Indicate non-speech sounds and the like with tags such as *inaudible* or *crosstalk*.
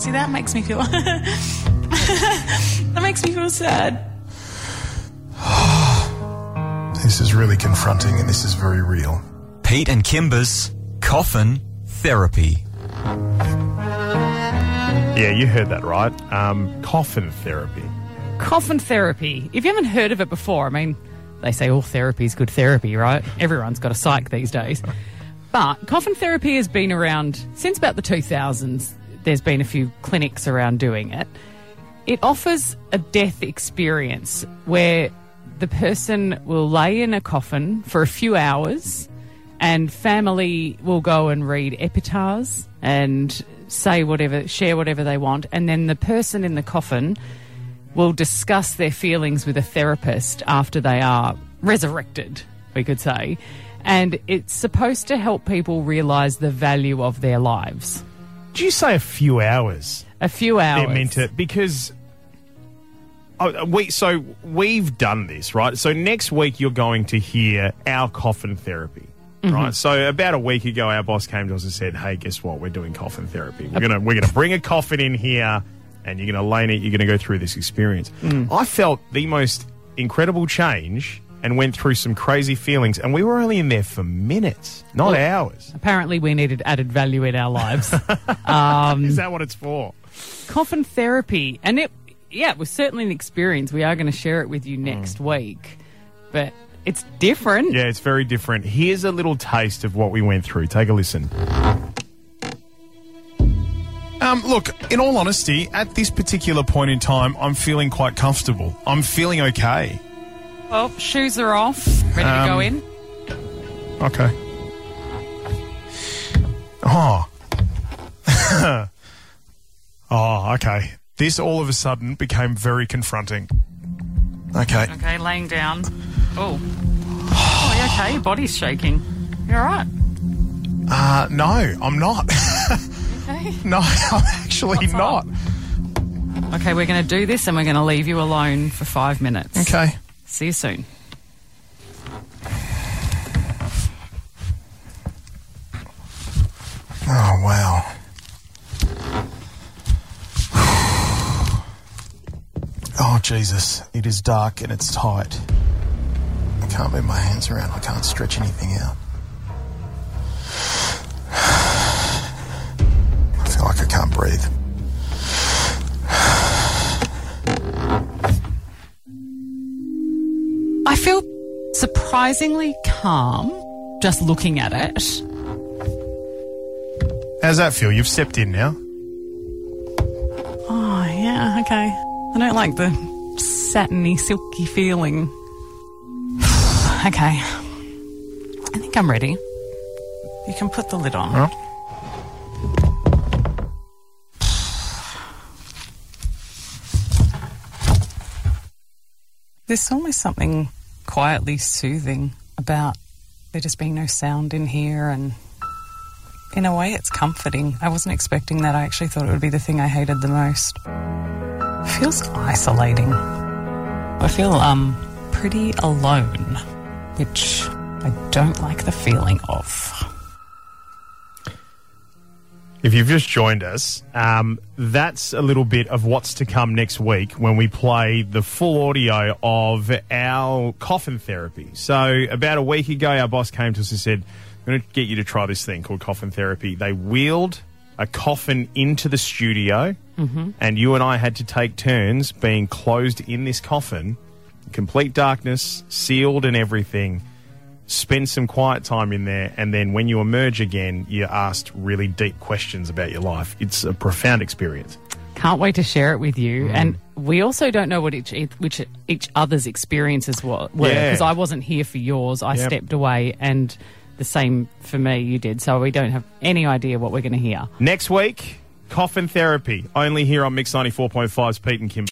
See, that makes me feel. *laughs* that makes me feel sad. *sighs* This is really confronting and this is very real. Pete and Kymba's Coffin Therapy. Yeah, you heard that right. Um, coffin therapy. Coffin therapy. If you haven't heard of it before, I mean, they say all therapy is good therapy, right? Everyone's got a psych these days. *laughs* But coffin therapy has been around since about the 2000s. There's been a few clinics around doing it. It offers a death experience where the person will lay in a coffin for a few hours and family will go and read epitaphs and say whatever, share whatever they want. And then the person in the coffin will discuss their feelings with a therapist after they are resurrected, we could say. And it's supposed to help people realize the value of their lives. Did you say a few hours? A few hours. They're meant to because. Oh, uh, we so we've done this right. So next week you're going to hear our coffin therapy, mm-hmm. right? So about a week ago, our boss came to us and said, "Hey, guess what? We're doing coffin therapy. We're gonna we're gonna bring a coffin in here, and you're gonna lay in it. You're gonna go through this experience." Mm. I felt the most incredible change and went through some crazy feelings, and we were only in there for minutes, not hours. Apparently, we needed added value in our lives. *laughs* Is that what it's for? coffin therapy, and it, yeah, it was certainly an experience. We are going to share it with you next week, but it's different. Yeah, it's very different. Here's a little taste of what we went through. Take a listen. Um, look, in all honesty, at this particular point in time, I'm feeling quite comfortable. I'm feeling okay. Well, shoes are off, ready to go Um, in. Okay. Oh. *laughs* oh, okay. This all of a sudden became very confronting. Okay. Okay, laying down. Oh, oh, you okay? Your body's shaking. You're all right? Uh, no, I'm not. *laughs* Okay. no, I'm actually not. Okay, we're going to do this, and we're going to leave you alone for five minutes. Okay. See you soon. Oh, wow. Oh, Jesus. It is dark and it's tight. I can't move my hands around. I can't stretch anything out. I feel surprisingly calm just looking at it. How's that feel? You've stepped in now. Oh, yeah, okay. I don't like the satiny, silky feeling. *sighs* okay. I think I'm ready. You can put the lid on. Huh? There's almost something quietly soothing about there just being no sound in here, and in a way, it's comforting. I wasn't expecting that. I actually thought it would be the thing I hated the most. It feels isolating. I feel um pretty alone, which I don't like the feeling of. If you've just joined us, um, that's a little bit of what's to come next week when we play the full audio of our coffin therapy. So, about a week ago, our boss came to us and said, I'm going to get you to try this thing called coffin therapy. They wheeled a coffin into the studio, and you and I had to take turns being closed in this coffin, complete darkness, sealed and everything spend some quiet time in there, and then when you emerge again, you're asked really deep questions about your life. It's a profound experience. Can't wait to share it with you. Mm. And we also don't know what each which each other's experiences were Yeah. because I wasn't here for yours. I Yep. stepped away, and the same for me. You did, so we don't have any idea what we're going to hear. Next week, coffin therapy, only here on Mix 94.5's Pete and Kim.